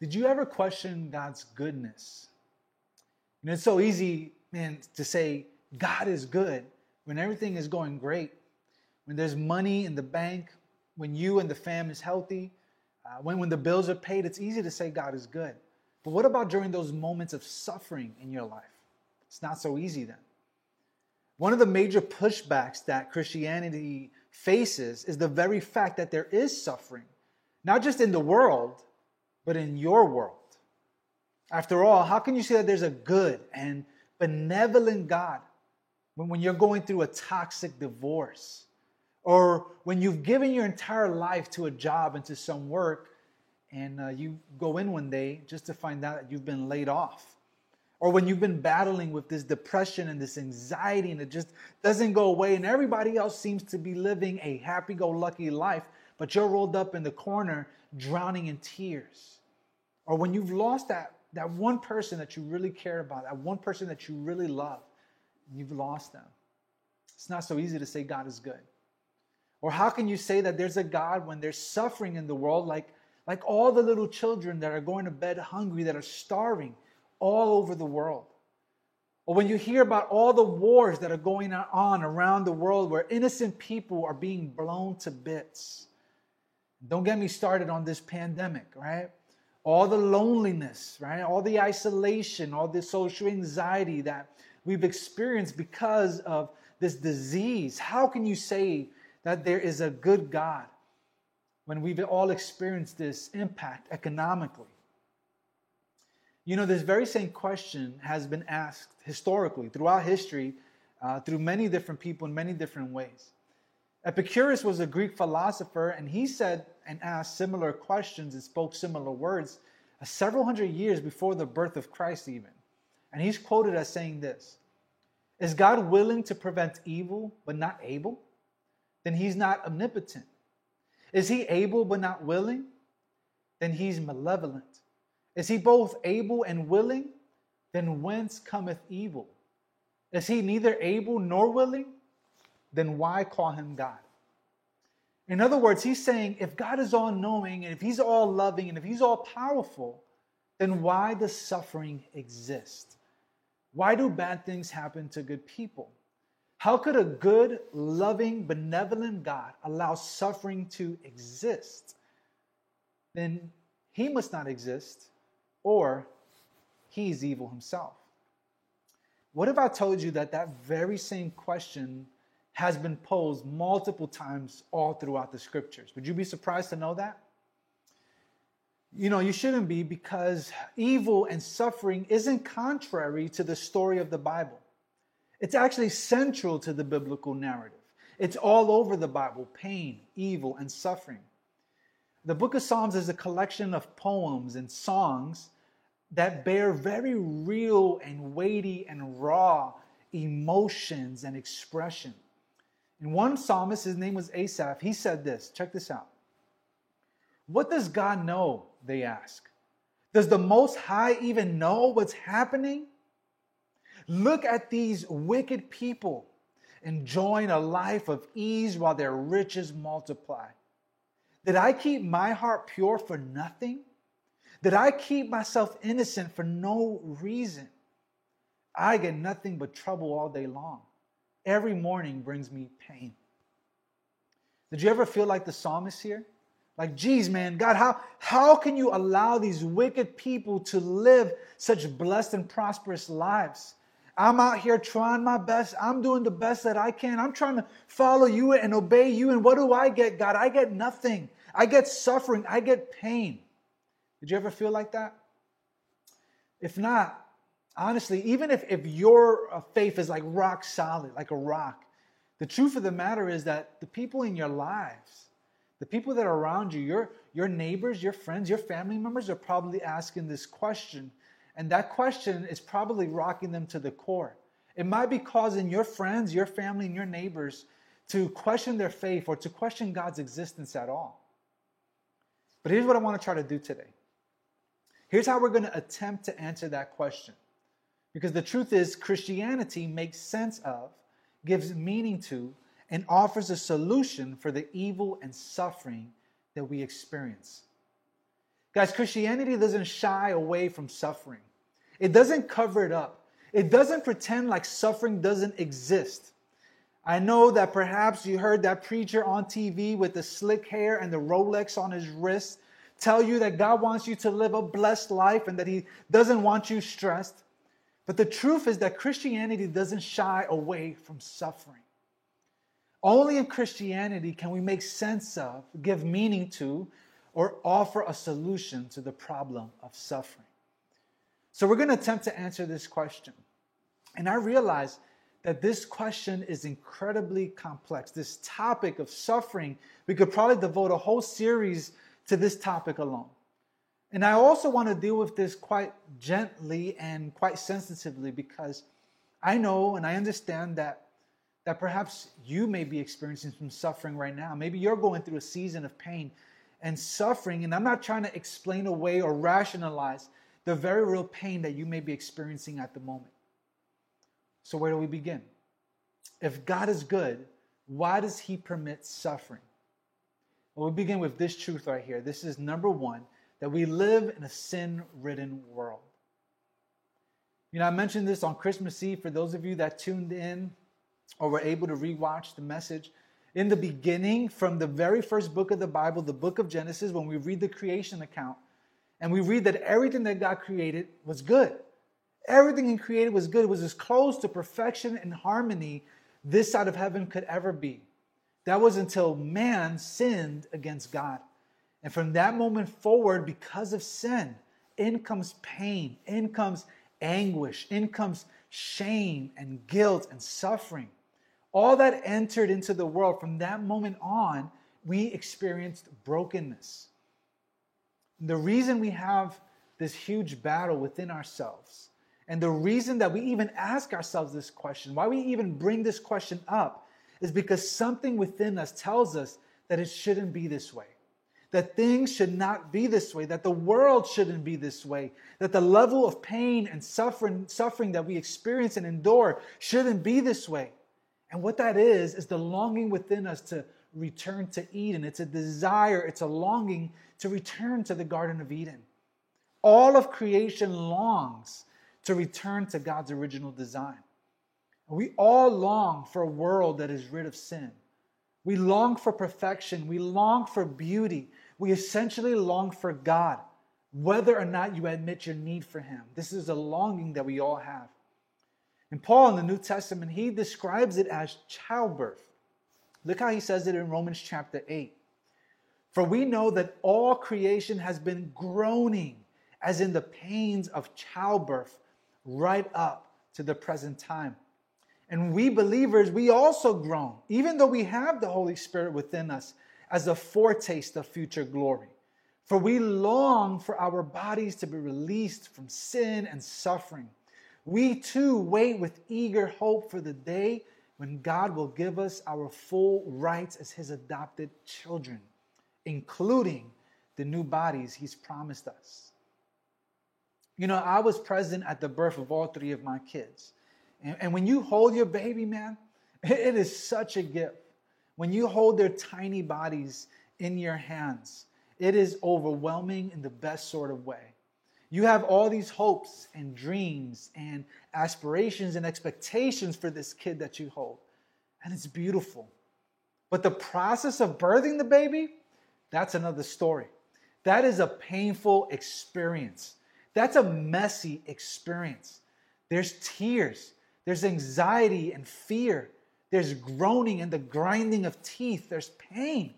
Did you ever question God's goodness? And it's so easy, man, to say God is good when everything is going great, when there's money in the bank, when you and the fam is healthy, uh, when, when the bills are paid, it's easy to say God is good. But what about during those moments of suffering in your life? It's not so easy then. One of the major pushbacks that Christianity faces is the very fact that there is suffering, not just in the world, but in your world. After all, how can you say that there's a good and benevolent God when, you're going through a toxic divorce? Or when you've given your entire life to a job and to some work, and uh, you go in one day just to find out that you've been laid off? Or when you've been battling with this depression and this anxiety and it just doesn't go away, and everybody else seems to be living a happy go lucky life, but you're rolled up in the corner drowning in tears. Or when you've lost that, that one person that you really care about, that one person that you really love, you've lost them. It's not so easy to say God is good. Or how can you say that there's a God when there's suffering in the world, like, like all the little children that are going to bed hungry, that are starving? all over the world. Or when you hear about all the wars that are going on around the world where innocent people are being blown to bits. Don't get me started on this pandemic, right? All the loneliness, right? All the isolation, all the social anxiety that we've experienced because of this disease. How can you say that there is a good God when we've all experienced this impact economically? You know, this very same question has been asked historically throughout history uh, through many different people in many different ways. Epicurus was a Greek philosopher, and he said and asked similar questions and spoke similar words uh, several hundred years before the birth of Christ, even. And he's quoted as saying this Is God willing to prevent evil but not able? Then he's not omnipotent. Is he able but not willing? Then he's malevolent. Is he both able and willing? Then whence cometh evil? Is he neither able nor willing? Then why call him God? In other words, he's saying if God is all knowing and if he's all loving and if he's all powerful, then why does suffering exist? Why do bad things happen to good people? How could a good, loving, benevolent God allow suffering to exist? Then he must not exist or he's evil himself. What if I told you that that very same question has been posed multiple times all throughout the scriptures? Would you be surprised to know that? You know, you shouldn't be because evil and suffering isn't contrary to the story of the Bible. It's actually central to the biblical narrative. It's all over the Bible pain, evil, and suffering. The book of Psalms is a collection of poems and songs that bear very real and weighty and raw emotions and expression. In one psalmist, his name was Asaph, he said this check this out. What does God know? They ask. Does the Most High even know what's happening? Look at these wicked people enjoying a life of ease while their riches multiply. Did I keep my heart pure for nothing? Did I keep myself innocent for no reason? I get nothing but trouble all day long. Every morning brings me pain. Did you ever feel like the psalmist here? Like, geez, man, God, how, how can you allow these wicked people to live such blessed and prosperous lives? I'm out here trying my best. I'm doing the best that I can. I'm trying to follow you and obey you. And what do I get, God? I get nothing. I get suffering. I get pain. Did you ever feel like that? If not, honestly, even if, if your uh, faith is like rock solid, like a rock, the truth of the matter is that the people in your lives, the people that are around you, your, your neighbors, your friends, your family members are probably asking this question. And that question is probably rocking them to the core. It might be causing your friends, your family, and your neighbors to question their faith or to question God's existence at all. But here's what I want to try to do today Here's how we're going to attempt to answer that question. Because the truth is, Christianity makes sense of, gives meaning to, and offers a solution for the evil and suffering that we experience. Guys, Christianity doesn't shy away from suffering, it doesn't cover it up, it doesn't pretend like suffering doesn't exist. I know that perhaps you heard that preacher on TV with the slick hair and the Rolex on his wrist tell you that God wants you to live a blessed life and that He doesn't want you stressed. But the truth is that Christianity doesn't shy away from suffering. Only in Christianity can we make sense of, give meaning to, or offer a solution to the problem of suffering. So we're going to attempt to answer this question. And I realize that this question is incredibly complex. This topic of suffering, we could probably devote a whole series to this topic alone. And I also want to deal with this quite gently and quite sensitively because I know and I understand that that perhaps you may be experiencing some suffering right now. Maybe you're going through a season of pain and suffering and I'm not trying to explain away or rationalize the very real pain that you may be experiencing at the moment. So, where do we begin? If God is good, why does He permit suffering? Well, we begin with this truth right here. This is number one that we live in a sin ridden world. You know, I mentioned this on Christmas Eve for those of you that tuned in or were able to rewatch the message. In the beginning, from the very first book of the Bible, the book of Genesis, when we read the creation account, and we read that everything that God created was good. Everything He created was good. It was as close to perfection and harmony this side of heaven could ever be. That was until man sinned against God. And from that moment forward, because of sin, in comes pain, in comes anguish, in comes shame and guilt and suffering. All that entered into the world from that moment on, we experienced brokenness. The reason we have this huge battle within ourselves and the reason that we even ask ourselves this question, why we even bring this question up, is because something within us tells us that it shouldn't be this way. That things should not be this way, that the world shouldn't be this way, that the level of pain and suffering, suffering that we experience and endure shouldn't be this way. And what that is, is the longing within us to return to Eden. It's a desire, it's a longing to return to the Garden of Eden. All of creation longs to return to God's original design. We all long for a world that is rid of sin. We long for perfection. We long for beauty. We essentially long for God, whether or not you admit your need for Him. This is a longing that we all have. And Paul in the New Testament, he describes it as childbirth. Look how he says it in Romans chapter 8. For we know that all creation has been groaning as in the pains of childbirth right up to the present time. And we believers, we also groan, even though we have the Holy Spirit within us as a foretaste of future glory. For we long for our bodies to be released from sin and suffering. We too wait with eager hope for the day when God will give us our full rights as His adopted children, including the new bodies He's promised us. You know, I was present at the birth of all three of my kids. And, and when you hold your baby, man, it is such a gift. When you hold their tiny bodies in your hands, it is overwhelming in the best sort of way. You have all these hopes and dreams and aspirations and expectations for this kid that you hold. And it's beautiful. But the process of birthing the baby, that's another story. That is a painful experience. That's a messy experience. There's tears, there's anxiety and fear, there's groaning and the grinding of teeth, there's pain.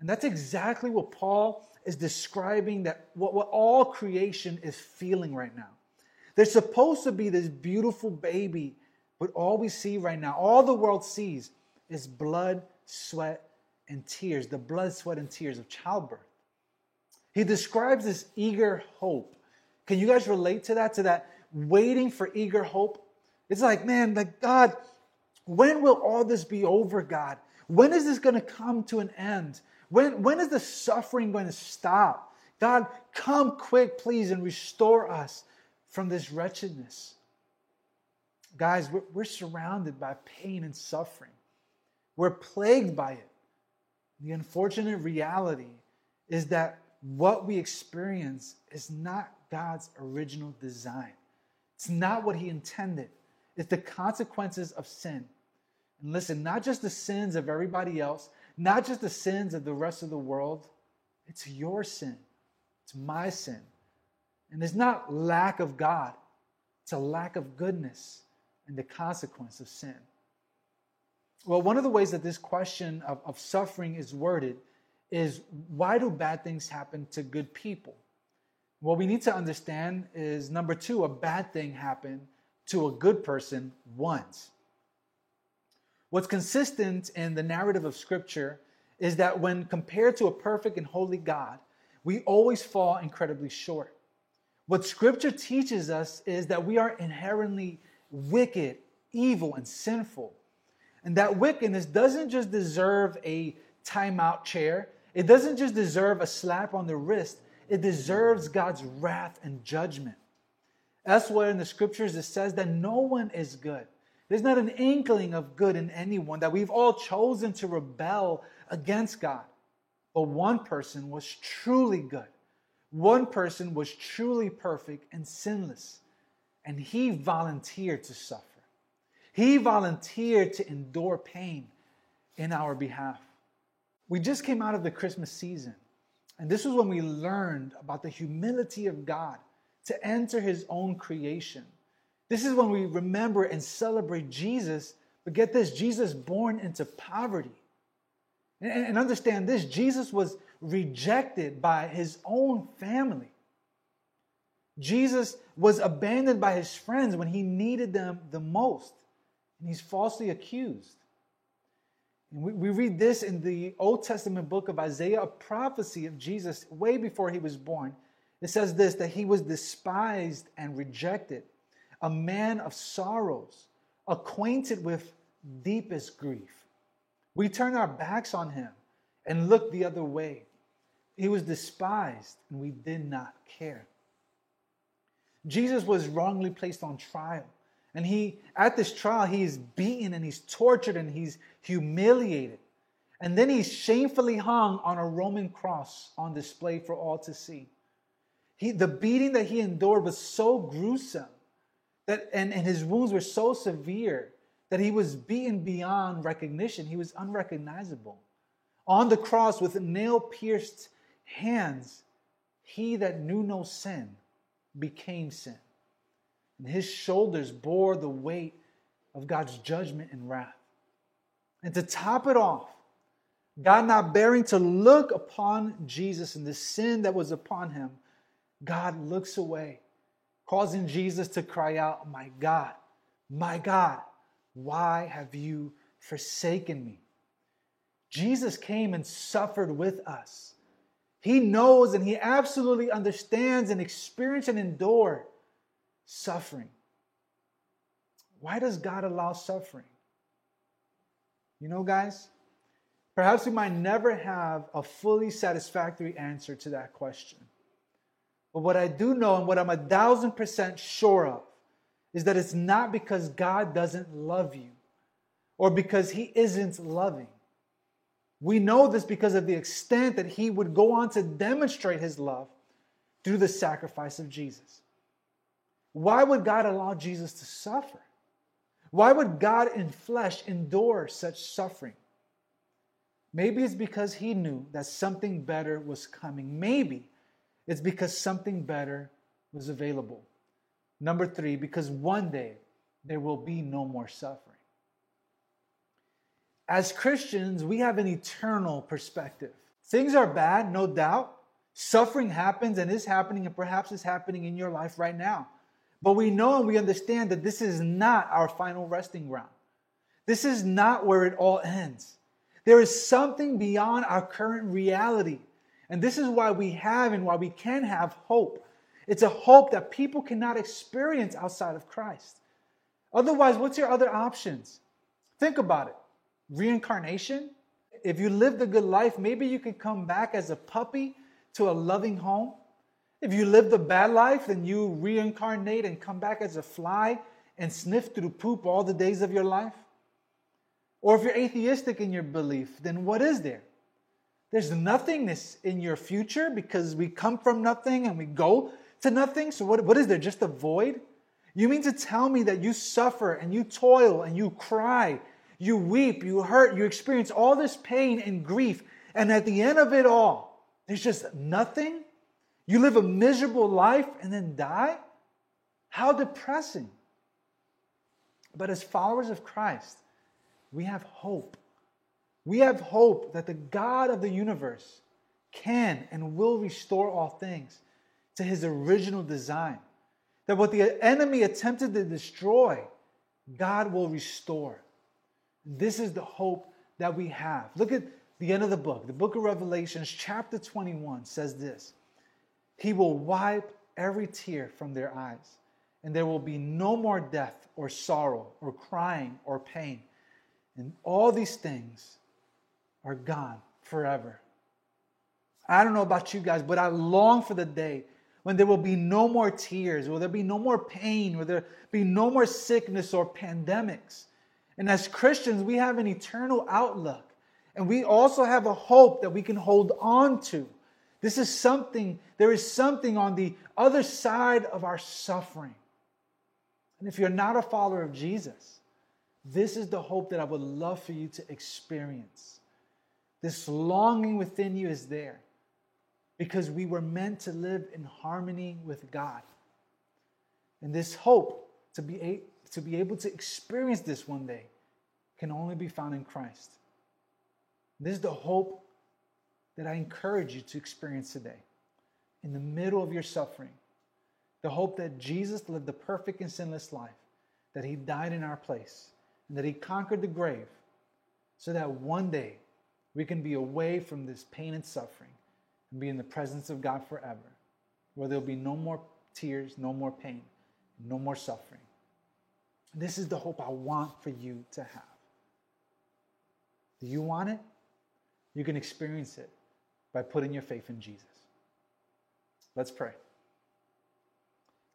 And that's exactly what Paul is describing that what, what all creation is feeling right now. There's supposed to be this beautiful baby, but all we see right now, all the world sees, is blood, sweat, and tears, the blood, sweat, and tears of childbirth. He describes this eager hope can you guys relate to that? To that waiting for eager hope? It's like, man, like God, when will all this be over, God? When is this going to come to an end? When, when is the suffering going to stop? God, come quick, please, and restore us from this wretchedness. Guys, we're, we're surrounded by pain and suffering. We're plagued by it. The unfortunate reality is that what we experience is not God's original design. It's not what He intended. It's the consequences of sin. And listen, not just the sins of everybody else, not just the sins of the rest of the world, it's your sin. It's my sin. And it's not lack of God, it's a lack of goodness and the consequence of sin. Well, one of the ways that this question of, of suffering is worded is why do bad things happen to good people? What we need to understand is number two, a bad thing happened to a good person once. What's consistent in the narrative of Scripture is that when compared to a perfect and holy God, we always fall incredibly short. What Scripture teaches us is that we are inherently wicked, evil, and sinful. And that wickedness doesn't just deserve a timeout chair, it doesn't just deserve a slap on the wrist, it deserves God's wrath and judgment. Elsewhere in the scriptures, it says that no one is good. There's not an inkling of good in anyone, that we've all chosen to rebel against God. But one person was truly good. One person was truly perfect and sinless. And he volunteered to suffer. He volunteered to endure pain in our behalf. We just came out of the Christmas season, and this was when we learned about the humility of God to enter his own creation. This is when we remember and celebrate Jesus, but get this Jesus born into poverty. And, understand this Jesus was rejected by his own family. Jesus was abandoned by his friends when he needed them the most, and he's falsely accused. And we, we read this in the Old Testament book of Isaiah, a prophecy of Jesus way before he was born. It says this that he was despised and rejected, a man of sorrows, acquainted with deepest grief. We turned our backs on him and looked the other way. He was despised and we did not care. Jesus was wrongly placed on trial. And he, at this trial, he is beaten and he's tortured and he's humiliated. And then he's shamefully hung on a Roman cross on display for all to see. He, the beating that he endured was so gruesome that, and, and his wounds were so severe that he was beaten beyond recognition. He was unrecognizable. On the cross with nail pierced hands, he that knew no sin became sin and his shoulders bore the weight of God's judgment and wrath. And to top it off, God not bearing to look upon Jesus and the sin that was upon him, God looks away, causing Jesus to cry out, My God, my God, why have you forsaken me? Jesus came and suffered with us. He knows and he absolutely understands and experienced and endured suffering. Why does God allow suffering? You know, guys, perhaps we might never have a fully satisfactory answer to that question. But what I do know and what I'm a thousand percent sure of is that it's not because God doesn't love you or because He isn't loving. We know this because of the extent that He would go on to demonstrate His love through the sacrifice of Jesus. Why would God allow Jesus to suffer? Why would God in flesh endure such suffering? Maybe it's because he knew that something better was coming. Maybe it's because something better was available. Number three, because one day there will be no more suffering. As Christians, we have an eternal perspective. Things are bad, no doubt. Suffering happens and is happening, and perhaps is happening in your life right now. But we know and we understand that this is not our final resting ground. This is not where it all ends. There is something beyond our current reality. And this is why we have and why we can have hope. It's a hope that people cannot experience outside of Christ. Otherwise, what's your other options? Think about it reincarnation. If you lived a good life, maybe you could come back as a puppy to a loving home. If you lived a bad life, then you reincarnate and come back as a fly and sniff through poop all the days of your life. Or if you're atheistic in your belief, then what is there? There's nothingness in your future because we come from nothing and we go to nothing. So, what, what is there? Just a void? You mean to tell me that you suffer and you toil and you cry, you weep, you hurt, you experience all this pain and grief, and at the end of it all, there's just nothing? You live a miserable life and then die? How depressing. But as followers of Christ, we have hope. We have hope that the God of the universe can and will restore all things to his original design. That what the enemy attempted to destroy, God will restore. This is the hope that we have. Look at the end of the book. The book of Revelations, chapter 21, says this He will wipe every tear from their eyes, and there will be no more death or sorrow or crying or pain. And all these things are gone forever. I don't know about you guys, but I long for the day when there will be no more tears, will there be no more pain, will there be no more sickness or pandemics. And as Christians, we have an eternal outlook. And we also have a hope that we can hold on to. This is something, there is something on the other side of our suffering. And if you're not a follower of Jesus, this is the hope that I would love for you to experience. This longing within you is there because we were meant to live in harmony with God. And this hope to be, a, to be able to experience this one day can only be found in Christ. This is the hope that I encourage you to experience today. In the middle of your suffering, the hope that Jesus lived the perfect and sinless life, that he died in our place, and that he conquered the grave, so that one day we can be away from this pain and suffering and be in the presence of God forever, where there'll be no more tears, no more pain, no more suffering. This is the hope I want for you to have. Do you want it? You can experience it by putting your faith in Jesus. Let's pray.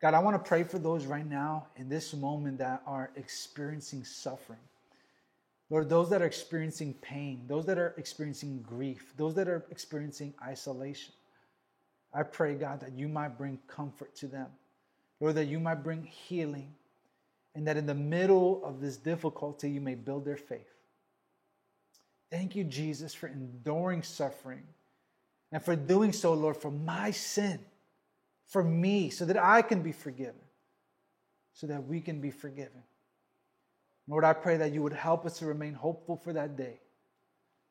God, I want to pray for those right now in this moment that are experiencing suffering. Lord, those that are experiencing pain, those that are experiencing grief, those that are experiencing isolation. I pray, God, that you might bring comfort to them. Lord, that you might bring healing, and that in the middle of this difficulty, you may build their faith. Thank you, Jesus, for enduring suffering and for doing so, Lord, for my sin for me so that I can be forgiven, so that we can be forgiven. Lord, I pray that you would help us to remain hopeful for that day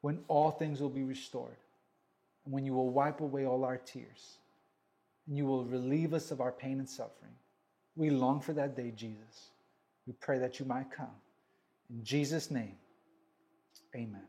when all things will be restored and when you will wipe away all our tears and you will relieve us of our pain and suffering. We long for that day, Jesus. We pray that you might come. In Jesus' name, amen.